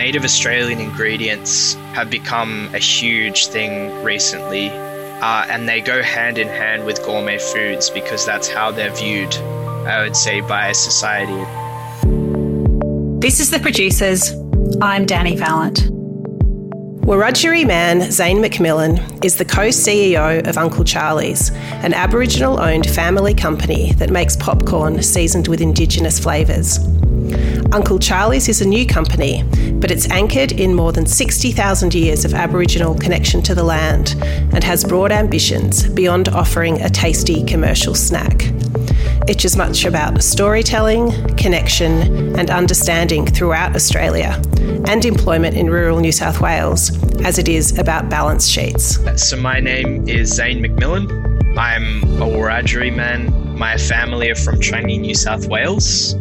native Australian ingredients have become a huge thing recently, uh, and they go hand in hand with gourmet foods because that's how they're viewed, I would say, by society. This is The Producers. I'm Danny Valent. Wiradjuri man Zane McMillan is the co CEO of Uncle Charlie's, an Aboriginal owned family company that makes popcorn seasoned with Indigenous flavours. Uncle Charlie's is a new company, but it's anchored in more than 60,000 years of Aboriginal connection to the land and has broad ambitions beyond offering a tasty commercial snack. It's as much about storytelling, connection, and understanding throughout Australia and employment in rural New South Wales as it is about balance sheets. So, my name is Zane McMillan. I'm a Wiradjuri man. My family are from Trangie, New South Wales.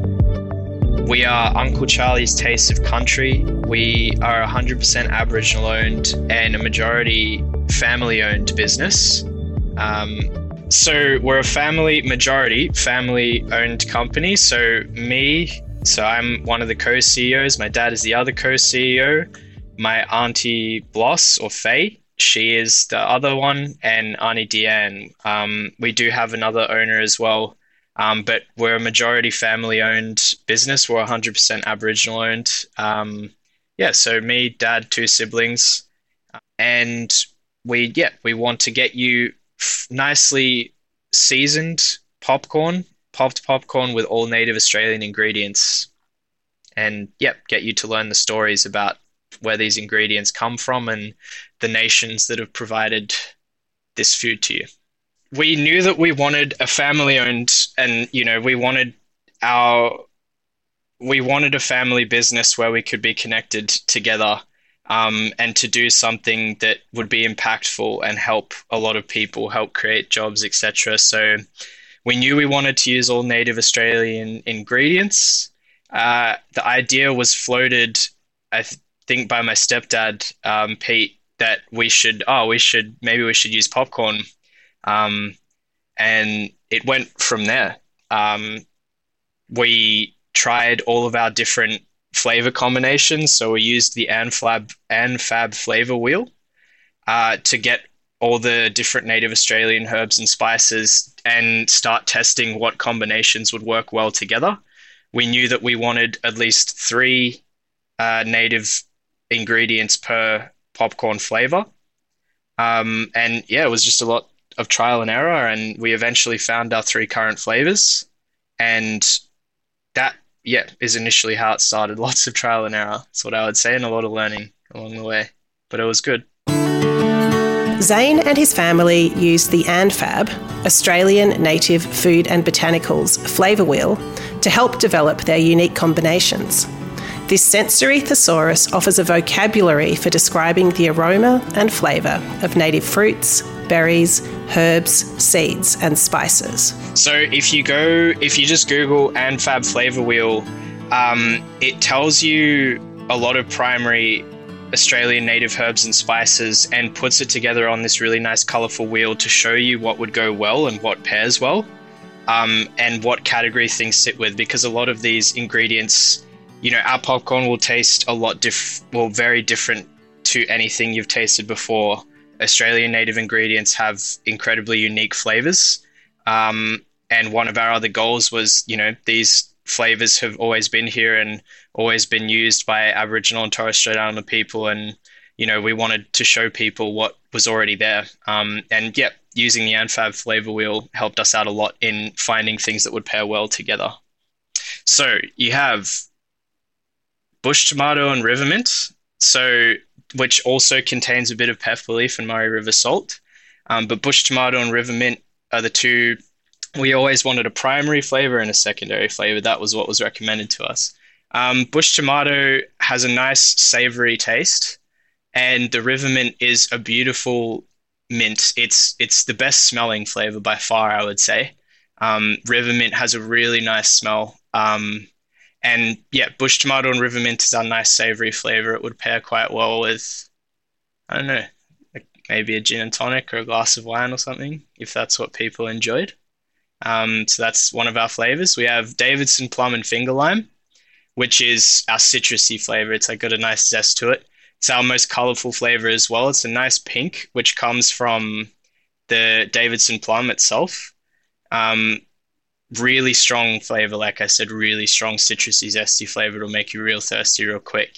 We are Uncle Charlie's Taste of Country. We are 100% Aboriginal owned and a majority family owned business. Um, so we're a family majority family owned company. So me, so I'm one of the co-CEOs. My dad is the other co-CEO. My auntie Bloss or Faye, she is the other one, and Auntie Deanne. Um, we do have another owner as well, um, but we're a majority family owned business. We're 100% Aboriginal owned. Um, yeah, so me, dad, two siblings, and we yeah we want to get you nicely seasoned popcorn, popped popcorn with all native Australian ingredients. And yep, get you to learn the stories about where these ingredients come from and the nations that have provided this food to you. We knew that we wanted a family owned and you know, we wanted our we wanted a family business where we could be connected together um, and to do something that would be impactful and help a lot of people, help create jobs, etc. So we knew we wanted to use all native Australian ingredients. Uh, the idea was floated, I th- think, by my stepdad, um, Pete, that we should, oh, we should, maybe we should use popcorn. Um, and it went from there. Um, we tried all of our different flavor combinations. So we used the Anfab Anfab flavor wheel uh, to get all the different native Australian herbs and spices and start testing what combinations would work well together. We knew that we wanted at least three uh, native ingredients per popcorn flavor. Um, and yeah, it was just a lot of trial and error, and we eventually found our three current flavors. And that yeah, is initially how it started. Lots of trial and error. That's what I would say, and a lot of learning along the way. But it was good. Zane and his family used the ANFAB, Australian Native Food and Botanicals flavour wheel, to help develop their unique combinations. This sensory thesaurus offers a vocabulary for describing the aroma and flavour of native fruits, berries, herbs, seeds, and spices. So if you go, if you just Google Anfab flavor wheel, um, it tells you a lot of primary Australian native herbs and spices and puts it together on this really nice colorful wheel to show you what would go well and what pairs well. Um, and what category things sit with because a lot of these ingredients, you know, our popcorn will taste a lot diff, well, very different to anything you've tasted before. Australian native ingredients have incredibly unique flavors. Um, and one of our other goals was, you know, these flavors have always been here and always been used by Aboriginal and Torres Strait Islander people. And, you know, we wanted to show people what was already there. Um, and yeah, using the Anfab flavor wheel helped us out a lot in finding things that would pair well together. So you have bush tomato and river mint. So which also contains a bit of pepper leaf and Murray River salt. Um, but bush tomato and river mint are the two. We always wanted a primary flavor and a secondary flavor. That was what was recommended to us. Um, bush tomato has a nice savory taste, and the river mint is a beautiful mint. It's it's the best smelling flavor by far, I would say. Um, river mint has a really nice smell. Um, and yeah, bush tomato and river mint is a nice savory flavor. It would pair quite well with, I don't know, maybe a gin and tonic or a glass of wine or something, if that's what people enjoyed. Um, so that's one of our flavors. We have Davidson plum and finger lime, which is our citrusy flavor. It's like got a nice zest to it. It's our most colorful flavor as well. It's a nice pink, which comes from the Davidson plum itself. Um, really strong flavor, like I said, really strong citrusy, zesty flavor. It'll make you real thirsty real quick.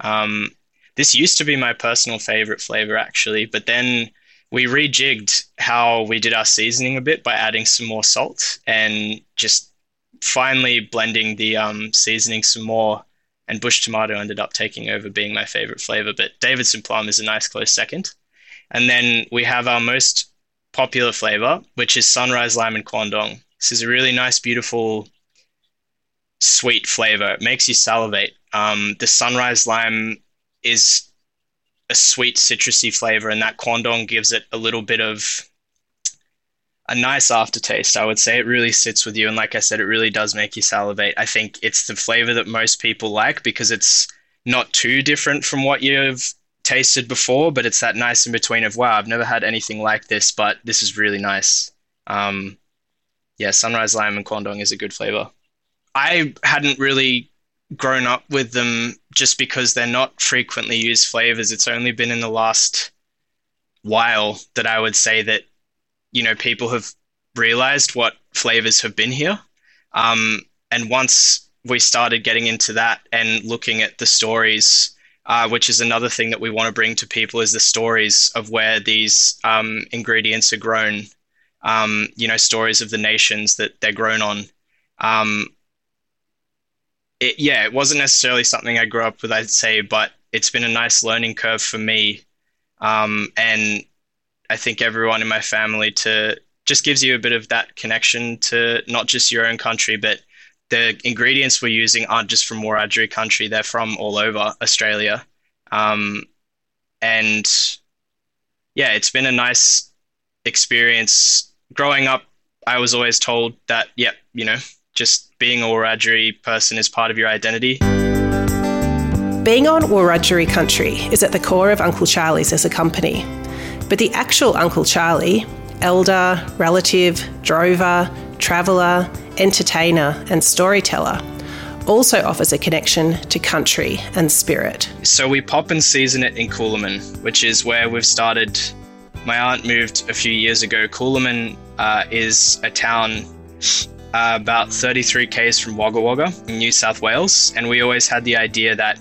Um, this used to be my personal favorite flavor, actually, but then we rejigged how we did our seasoning a bit by adding some more salt and just finally blending the um, seasoning some more. And bush tomato ended up taking over being my favorite flavor, but Davidson plum is a nice close second. And then we have our most popular flavor, which is sunrise lime and quandong. This is a really nice, beautiful, sweet flavor. It makes you salivate. Um, the sunrise lime is a sweet, citrusy flavor, and that quandong gives it a little bit of a nice aftertaste. I would say it really sits with you, and like I said, it really does make you salivate. I think it's the flavor that most people like because it's not too different from what you've tasted before, but it's that nice in between of wow, I've never had anything like this, but this is really nice. Um, yeah, sunrise lime and quandong is a good flavor. I hadn't really grown up with them just because they're not frequently used flavors. It's only been in the last while that I would say that you know people have realized what flavors have been here. Um, and once we started getting into that and looking at the stories uh, which is another thing that we want to bring to people is the stories of where these um, ingredients are grown. Um, you know, stories of the nations that they're grown on. Um, it, yeah, it wasn't necessarily something I grew up with, I'd say, but it's been a nice learning curve for me. Um, and I think everyone in my family to just gives you a bit of that connection to not just your own country, but the ingredients we're using aren't just from Wiradjuri country; they're from all over Australia. Um, and yeah, it's been a nice experience. Growing up, I was always told that, yeah, you know, just being a Wiradjuri person is part of your identity. Being on Wiradjuri country is at the core of Uncle Charlie's as a company. But the actual Uncle Charlie, elder, relative, drover, traveller, entertainer, and storyteller, also offers a connection to country and spirit. So we pop and season it in Coolamon, which is where we've started. My aunt moved a few years ago. Coolamon uh, is a town uh, about 33 k's from Wagga Wagga in New South Wales, and we always had the idea that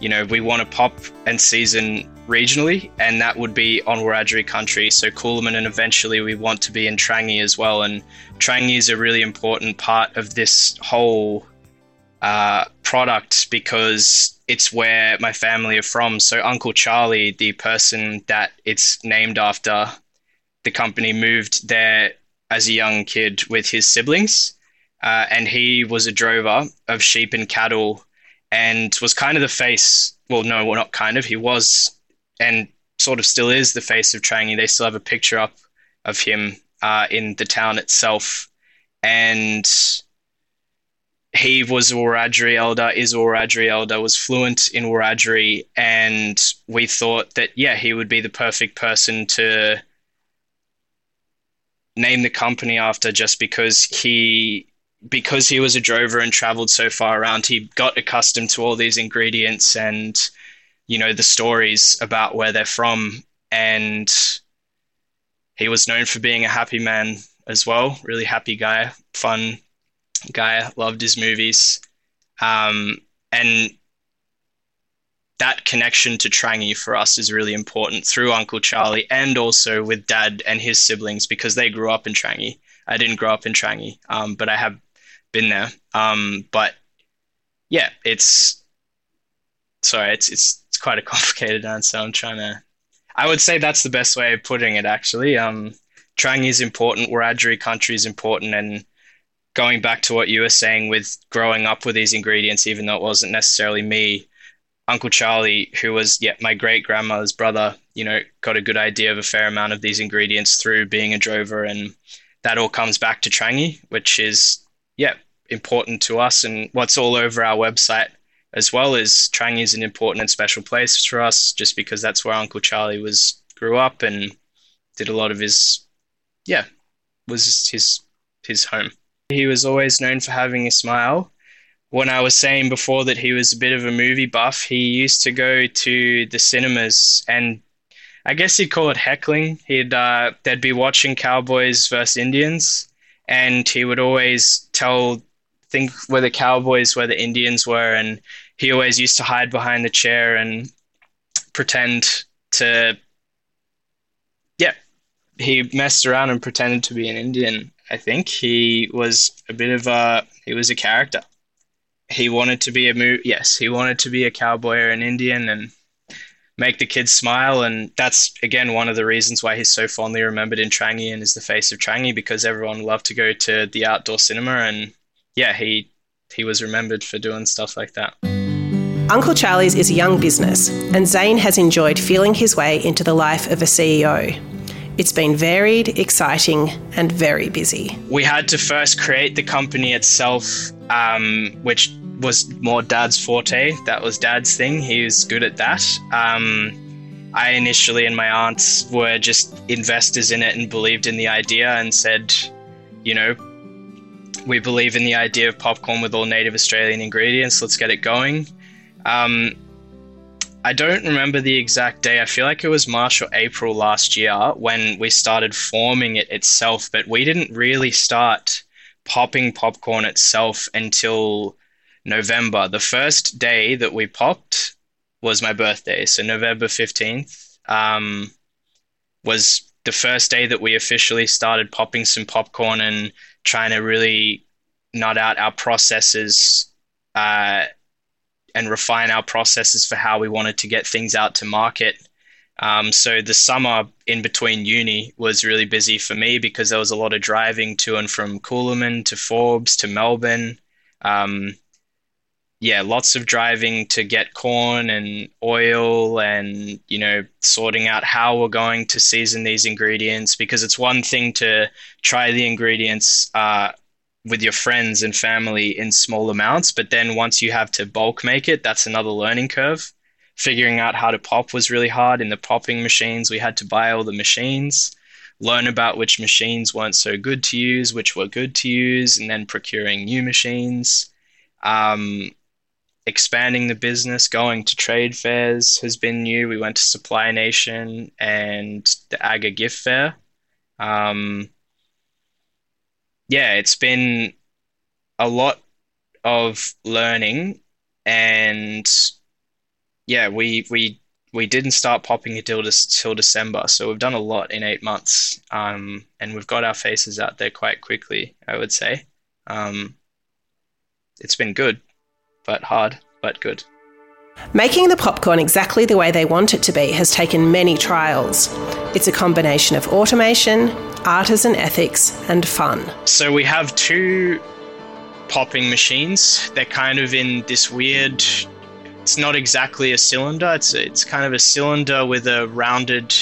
you know we want to pop and season regionally, and that would be on Wiradjuri country. So Coolamon, and eventually we want to be in Trangie as well. And Trangie is a really important part of this whole uh, product because it's where my family are from. So Uncle Charlie, the person that it's named after, the company moved there as a young kid with his siblings, uh, and he was a drover of sheep and cattle, and was kind of the face. Well, no, well, not kind of. He was and sort of still is the face of Trangie. They still have a picture up of him uh, in the town itself, and he was a Wiradjuri elder, is Wiradjuri elder, was fluent in Wiradjuri, and we thought that yeah, he would be the perfect person to name the company after, just because he because he was a drover and traveled so far around, he got accustomed to all these ingredients and you know the stories about where they're from. And he was known for being a happy man as well really happy guy fun guy loved his movies um, and that connection to Trangie for us is really important through Uncle Charlie and also with Dad and his siblings because they grew up in Trangie. I didn't grow up in Trangie, um, but I have been there. Um, but yeah, it's sorry, it's it's it's quite a complicated answer. I'm trying to. I would say that's the best way of putting it. Actually, um, Trang is important. Wiradjuri country is important, and going back to what you were saying with growing up with these ingredients, even though it wasn't necessarily me, Uncle Charlie, who was yeah my great grandmother's brother, you know, got a good idea of a fair amount of these ingredients through being a drover, and that all comes back to Trangie, which is yeah important to us and what's all over our website as well is Trangie is an important and special place for us, just because that's where Uncle Charlie was grew up and did a lot of his, yeah, was his his home. He was always known for having a smile. when I was saying before that he was a bit of a movie buff, he used to go to the cinemas and I guess you'd call it heckling. He'd uh, they'd be watching Cowboys versus Indians, and he would always tell think where the Cowboys, where the Indians were, and he always used to hide behind the chair and pretend to yeah he messed around and pretended to be an indian i think he was a bit of a he was a character he wanted to be a mo- yes he wanted to be a cowboy or an indian and make the kids smile and that's again one of the reasons why he's so fondly remembered in Trangie and is the face of Trangie because everyone loved to go to the outdoor cinema and yeah he he was remembered for doing stuff like that. Uncle Charlie's is a young business, and Zane has enjoyed feeling his way into the life of a CEO. It's been varied, exciting, and very busy. We had to first create the company itself, um, which was more Dad's forte. That was Dad's thing. He was good at that. Um, I initially and my aunts were just investors in it and believed in the idea and said, you know, we believe in the idea of popcorn with all native Australian ingredients. Let's get it going. Um, I don't remember the exact day. I feel like it was March or April last year when we started forming it itself, but we didn't really start popping popcorn itself until November. The first day that we popped was my birthday, so November 15th um, was the first day that we officially started popping some popcorn and trying to really nut out our processes uh, and refine our processes for how we wanted to get things out to market. Um, so the summer in between uni was really busy for me because there was a lot of driving to and from Coolamon to Forbes to Melbourne. Um, yeah, lots of driving to get corn and oil and, you know, sorting out how we're going to season these ingredients because it's one thing to try the ingredients uh, with your friends and family in small amounts. But then once you have to bulk make it, that's another learning curve. Figuring out how to pop was really hard. In the popping machines, we had to buy all the machines, learn about which machines weren't so good to use, which were good to use, and then procuring new machines. Um, expanding the business, going to trade fairs has been new. We went to Supply Nation and the AGA Gift Fair. Um, yeah, it's been a lot of learning, and yeah, we we we didn't start popping until till December, so we've done a lot in eight months, um, and we've got our faces out there quite quickly. I would say, um, it's been good, but hard, but good. Making the popcorn exactly the way they want it to be has taken many trials. It's a combination of automation, artisan ethics, and fun. So we have two popping machines. They're kind of in this weird. It's not exactly a cylinder. It's it's kind of a cylinder with a rounded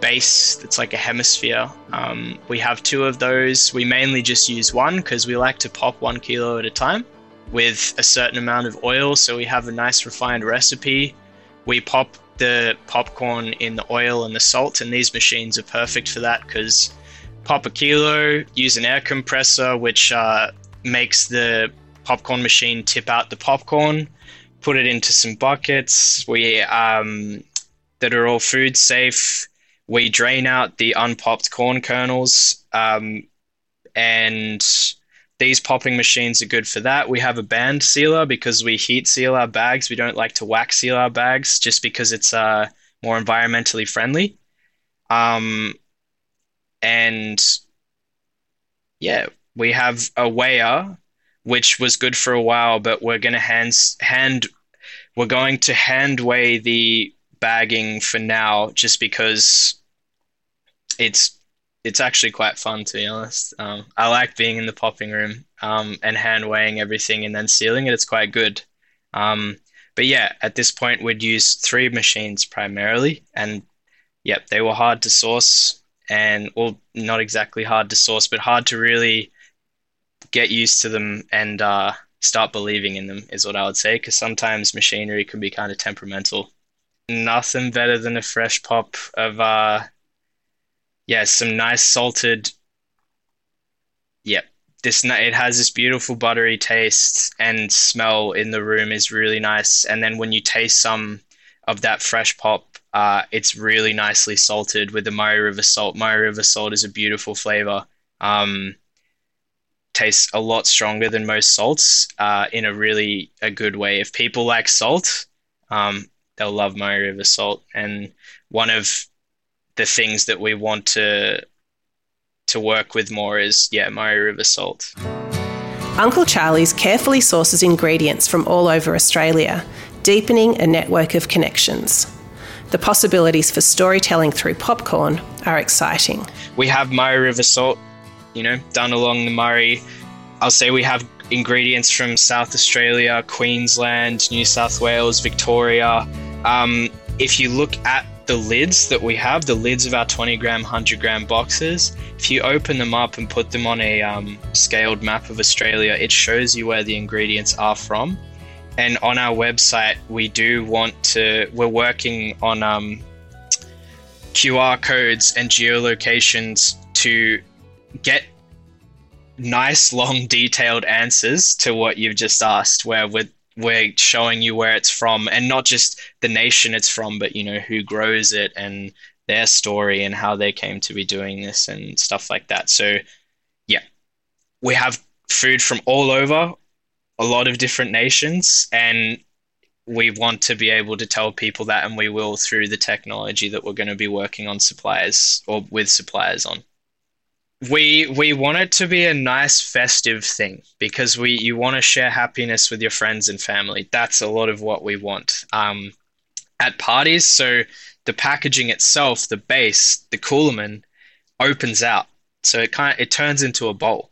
base that's like a hemisphere. Um, we have two of those. We mainly just use one because we like to pop one kilo at a time with a certain amount of oil. So we have a nice refined recipe. We pop the popcorn in the oil and the salt, and these machines are perfect for that because pop a kilo, use an air compressor, which uh, makes the popcorn machine tip out the popcorn, put it into some buckets. We um, that are all food safe. We drain out the unpopped corn kernels, um, and these popping machines are good for that. We have a band sealer because we heat seal our bags. We don't like to wax seal our bags just because it's uh, more environmentally friendly. Um, and yeah, we have a weigher, which was good for a while, but we're going to hand hand we're going to hand weigh the bagging for now, just because it's it's actually quite fun to be honest. Um, I like being in the popping room um, and hand weighing everything and then sealing it. It's quite good. Um, but yeah, at this point, we'd use three machines primarily, and yep, they were hard to source and well, not exactly hard to source, but hard to really get used to them and uh, start believing in them is what I would say. Because sometimes machinery can be kind of temperamental. Nothing better than a fresh pop of uh, yeah, some nice salted, yeah, this it has this beautiful buttery taste and smell in the room is really nice. And then when you taste some of that fresh pop, uh, it's really nicely salted with the Murray River salt. Murray River salt is a beautiful flavor. Um, tastes a lot stronger than most salts uh, in a really a good way. If people like salt, um, they'll love Murray River salt. And one of the things that we want to to work with more is yeah Murray River salt. Uncle Charlie's carefully sources ingredients from all over Australia, deepening a network of connections. The possibilities for storytelling through popcorn are exciting. We have Murray River salt, you know, done along the Murray. I'll say we have ingredients from South Australia, Queensland, New South Wales, Victoria. Um, if you look at the lids that we have, the lids of our 20 gram, 100 gram boxes, if you open them up and put them on a um, scaled map of Australia, it shows you where the ingredients are from. And on our website, we do want to, we're working on um, QR codes and geolocations to get nice, long, detailed answers to what you've just asked, where we're we're showing you where it's from and not just the nation it's from, but you know who grows it and their story and how they came to be doing this and stuff like that. So, yeah, we have food from all over, a lot of different nations, and we want to be able to tell people that, and we will through the technology that we're going to be working on suppliers or with suppliers on we we want it to be a nice festive thing because we you want to share happiness with your friends and family. That's a lot of what we want um, at parties. So the packaging itself, the base, the Coolamon, opens out, so it kind of, it turns into a bowl.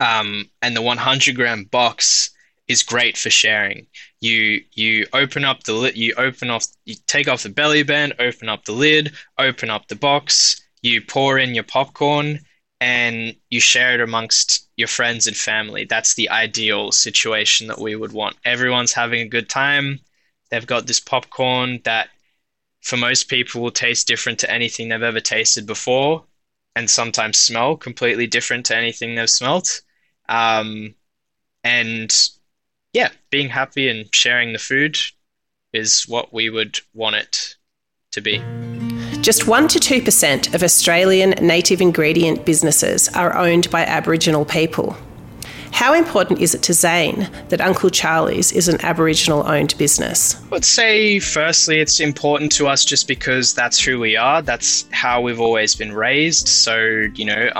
Um, and the 100 gram box is great for sharing. You you open up the lid, you open off, you take off the belly band, open up the lid, open up the box you pour in your popcorn and you share it amongst your friends and family. That's the ideal situation that we would want. Everyone's having a good time. They've got this popcorn that, for most people, will taste different to anything they've ever tasted before, and sometimes smell completely different to anything they've smelt. Um, and yeah, being happy and sharing the food is what we would want it to be. Just 1 to 2% of Australian native ingredient businesses are owned by Aboriginal people. How important is it to Zane that Uncle Charlie's is an Aboriginal owned business? I would say, firstly, it's important to us just because that's who we are. That's how we've always been raised. So, you know,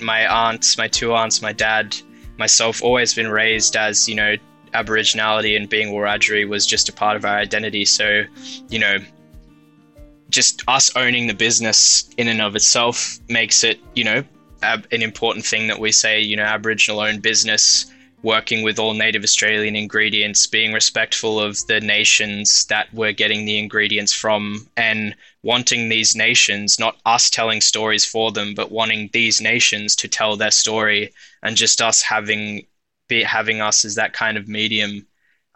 my aunts, my two aunts, my dad, myself, always been raised as, you know, Aboriginality and being Wiradjuri was just a part of our identity. So, you know, just us owning the business in and of itself makes it, you know, ab- an important thing that we say, you know, Aboriginal owned business, working with all native Australian ingredients, being respectful of the nations that we're getting the ingredients from, and wanting these nations, not us telling stories for them, but wanting these nations to tell their story, and just us having be having us as that kind of medium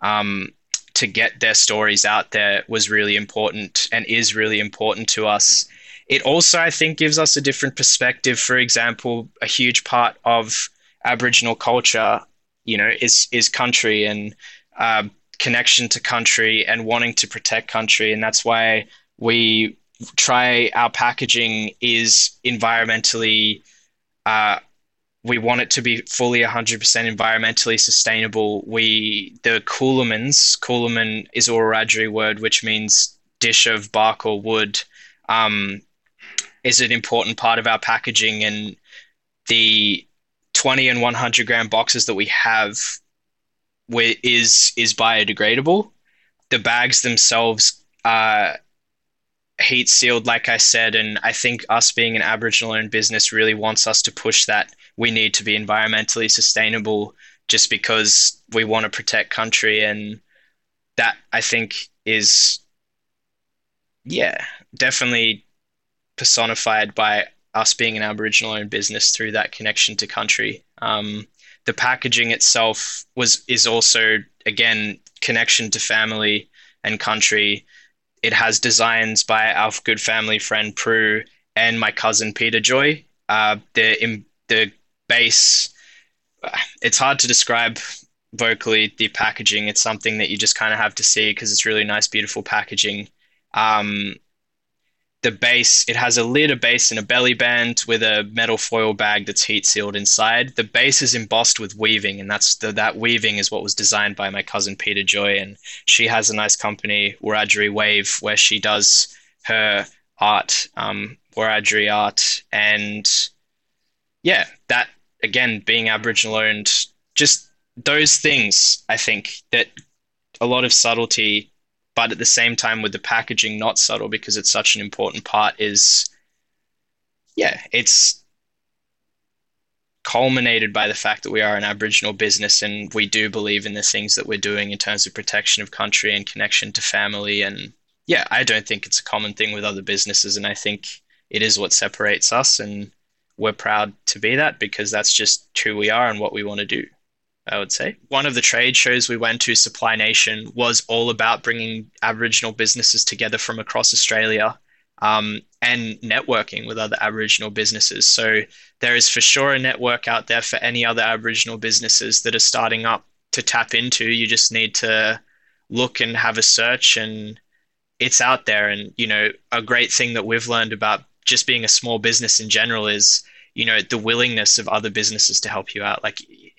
um, to get their stories out there was really important and is really important to us. It also, I think, gives us a different perspective. For example, a huge part of Aboriginal culture, you know, is is country and uh, connection to country and wanting to protect country, and that's why we try our packaging is environmentally uh, we want it to be fully 100% environmentally sustainable. We the Coolamons, Coolamon is a Wiradjuri word which means dish of bark or wood, um, is an important part of our packaging and the 20 and 100 gram boxes that we have is is biodegradable. The bags themselves are heat sealed, like I said, and I think us being an Aboriginal owned business really wants us to push that we need to be environmentally sustainable just because we want to protect country and that I think is yeah, definitely personified by us being an Aboriginal owned business through that connection to country. Um, the packaging itself was is also again connection to family and country. It has designs by our good family friend Prue and my cousin Peter Joy. Uh, the the base it's hard to describe vocally the packaging. It's something that you just kind of have to see because it's really nice, beautiful packaging. Um, the base it has a lid, a base, and a belly band with a metal foil bag that's heat sealed inside. The base is embossed with weaving, and that's the, that weaving is what was designed by my cousin Peter Joy, and she has a nice company, Wiradjuri Wave, where she does her art, um, Wiradjuri art, and yeah, that again being Aboriginal owned, just those things I think that a lot of subtlety but at the same time with the packaging not subtle because it's such an important part is yeah it's culminated by the fact that we are an aboriginal business and we do believe in the things that we're doing in terms of protection of country and connection to family. And yeah i don't think it's a common thing with other businesses and i think it is what separates us and we're proud to be that because that's just who we are and what we want to do I would say. One of the trade shows we went to, Supply Nation, was all about bringing Aboriginal businesses together from across Australia um, and networking with other Aboriginal businesses. So there is for sure a network out there for any other Aboriginal businesses that are starting up to tap into. You just need to look and have a search, and it's out there. And, you know, a great thing that we've learned about just being a small business in general is, you know, the willingness of other businesses to help you out. Like,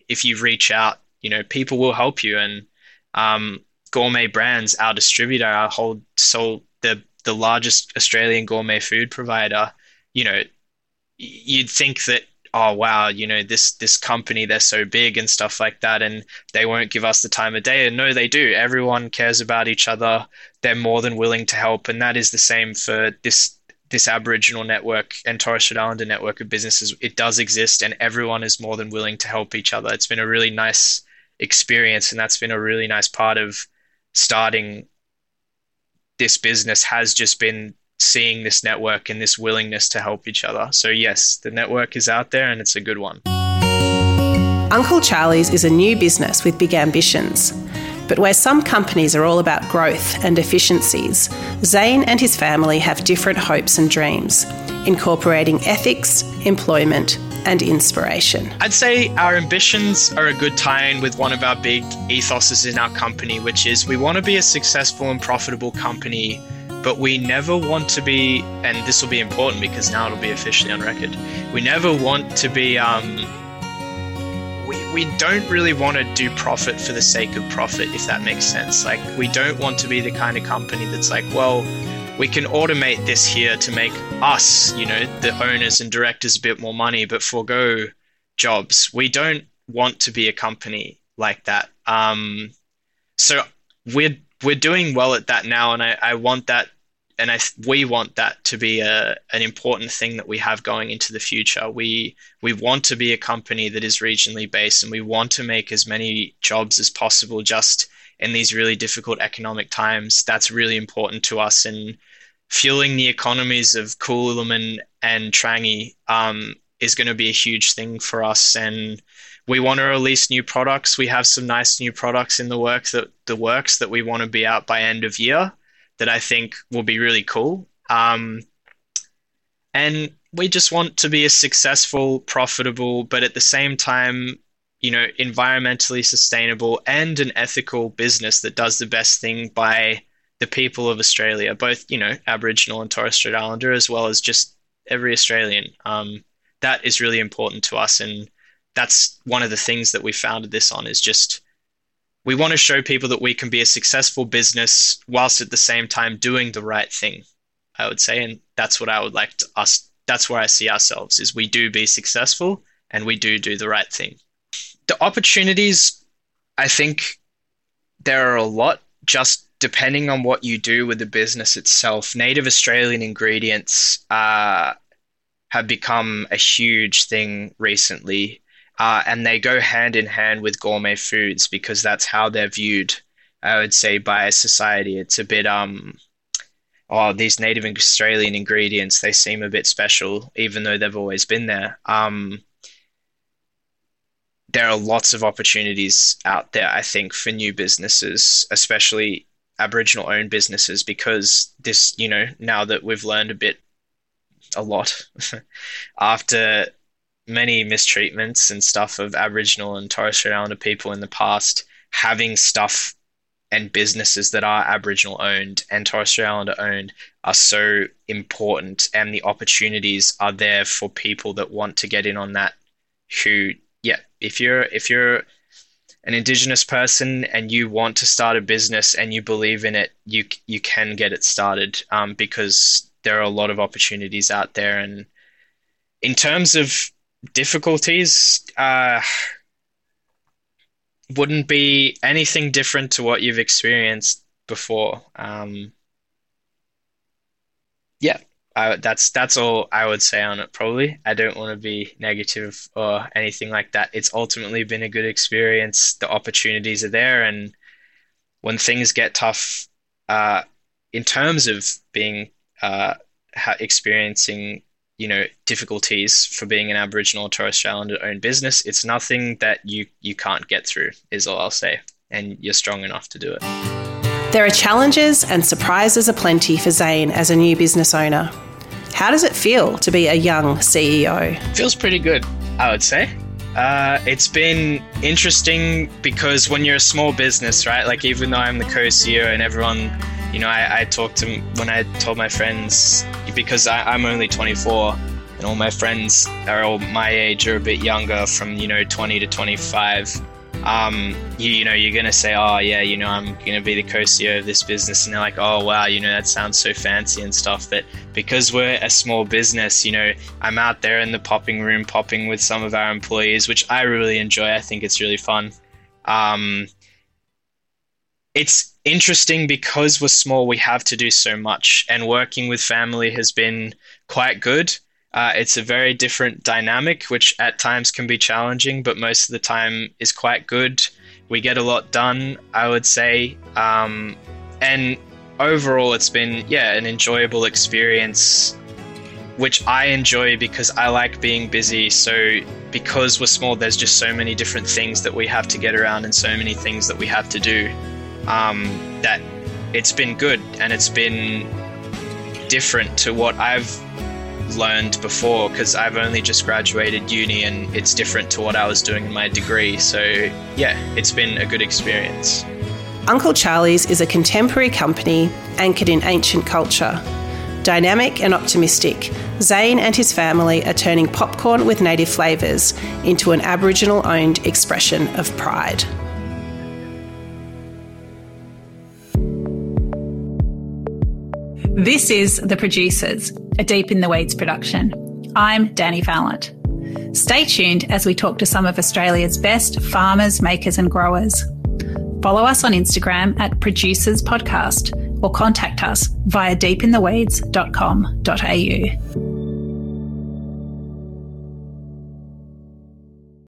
if you reach out, you know, people will help you. And um, Gourmet Brands, our distributor, our whole so the the largest Australian gourmet food provider, you know, you'd think that oh wow, you know this this company they're so big and stuff like that, and they won't give us the time of day. And no, they do. Everyone cares about each other. They're more than willing to help, and that is the same for this this Aboriginal network and Torres Strait Islander network of businesses, it does exist and everyone is more than willing to help each other. It's been a really nice experience and that's been a really nice part of starting this business has just been seeing this network and this willingness to help each other. So yes, the network is out there and it's a good one. Uncle Charlie's is a new business with big ambitions. But where some companies are all about growth and efficiencies, Zane and his family have different hopes and dreams, incorporating ethics, employment, and inspiration. I'd say our ambitions are a good tie in with one of our big ethoses in our company, which is we want to be a successful and profitable company, but we never want to be, and this will be important because now it'll be officially on record, we never want to be. Um, we don't really want to do profit for the sake of profit, if that makes sense. Like, we don't want to be the kind of company that's like, well, we can automate this here to make us, you know, the owners and directors a bit more money, but forego jobs. We don't want to be a company like that. Um, so we're we're doing well at that now, and I, I want that and I we want that to be a an important thing that we have going into the future. We we want to be a company that is regionally based, and we want to make as many jobs as possible. Just in these really difficult economic times, that's really important to us. And fueling the economies of Coolamon and and Trangie um, is going to be a huge thing for us. And we want to release new products. We have some nice new products in the work that the works that we want to be out by end of year that I think will be really cool. Um, and we just want to be a successful, profitable, but at the same time, you know, environmentally sustainable and an ethical business that does the best thing by the people of Australia, both you know Aboriginal and Torres Strait Islander, as well as just every Australian. Um, that is really important to us, and that's one of the things that we founded this on is just we want to show people that we can be a successful business whilst at the same time doing the right thing i would say. And that's what i would like to us that's where i see ourselves is we do be successful and we do do the right thing. The opportunities i think there are a lot just depending on what you do with the business itself. Native australian ingredients uh, have become a huge thing recently uh, and they go hand in hand with gourmet foods because that's how they're viewed. I would say by society, it's a bit um, oh, these native Australian ingredients they seem a bit special, even though they've always been there. Um, there are lots of opportunities out there, I think, for new businesses, especially Aboriginal owned businesses, because this, you know, now that we've learned a bit, a lot after many mistreatments and stuff of Aboriginal and Torres Strait Islander people in the past having stuff and businesses that are Aboriginal owned and Torres Strait Islander owned are so important, and the opportunities are there for people that want to get in on that. Who, yeah, if you're if you're an Indigenous person and you want to start a business and you believe in it, you you can get it started um, because there are a lot of opportunities out there. And in terms of difficulties, uh, wouldn't be anything different to what you've experienced before. Um, yeah, I, that's that's all I would say on it. Probably, I don't want to be negative or anything like that. It's ultimately been a good experience. The opportunities are there, and when things get tough, uh, in terms of being uh, ha- experiencing you know difficulties for being an Aboriginal or Torres Strait Islander owned business, it's nothing that you you can't get through. Is all I'll say, and you're strong enough to do it. There are challenges and surprises aplenty for Zane as a new business owner. How does it feel to be a young CEO? Feels pretty good, I would say. Uh, it's been interesting because when you're a small business, right? Like even though I'm the co-CEO and everyone you know, I, I talked to when I told my friends because I, I'm only 24 and all my friends are all my age or a bit younger from you know 20 to 25 um, you, you know you're gonna say oh yeah you know i'm gonna be the co-ceo of this business and they're like oh wow you know that sounds so fancy and stuff but because we're a small business you know i'm out there in the popping room popping with some of our employees which i really enjoy. I think it's really fun. Um, it's interesting because we're small, we have to do so much, and working with family has been quite good. Uh, it's a very different dynamic, which at times can be challenging, but most of the time is quite good. We get a lot done, I would say. Um, and overall, it's been, yeah, an enjoyable experience, which I enjoy because I like being busy. So, because we're small, there's just so many different things that we have to get around and so many things that we have to do um, that it's been good and it's been different to what I've learned before because I've only just graduated uni and it's different to what I was doing in my degree. So, yeah, it's been a good experience. Uncle Charlie's is a contemporary company anchored in ancient culture. Dynamic and optimistic, Zane and his family are turning popcorn with native flavours into an Aboriginal owned expression of pride. This is The Producers, a Deep in the Weeds production. I'm Danny Valent. Stay tuned as we talk to some of Australia's best farmers, makers, and growers. Follow us on Instagram at Producers Podcast or contact us via deepintheweeds.com.au.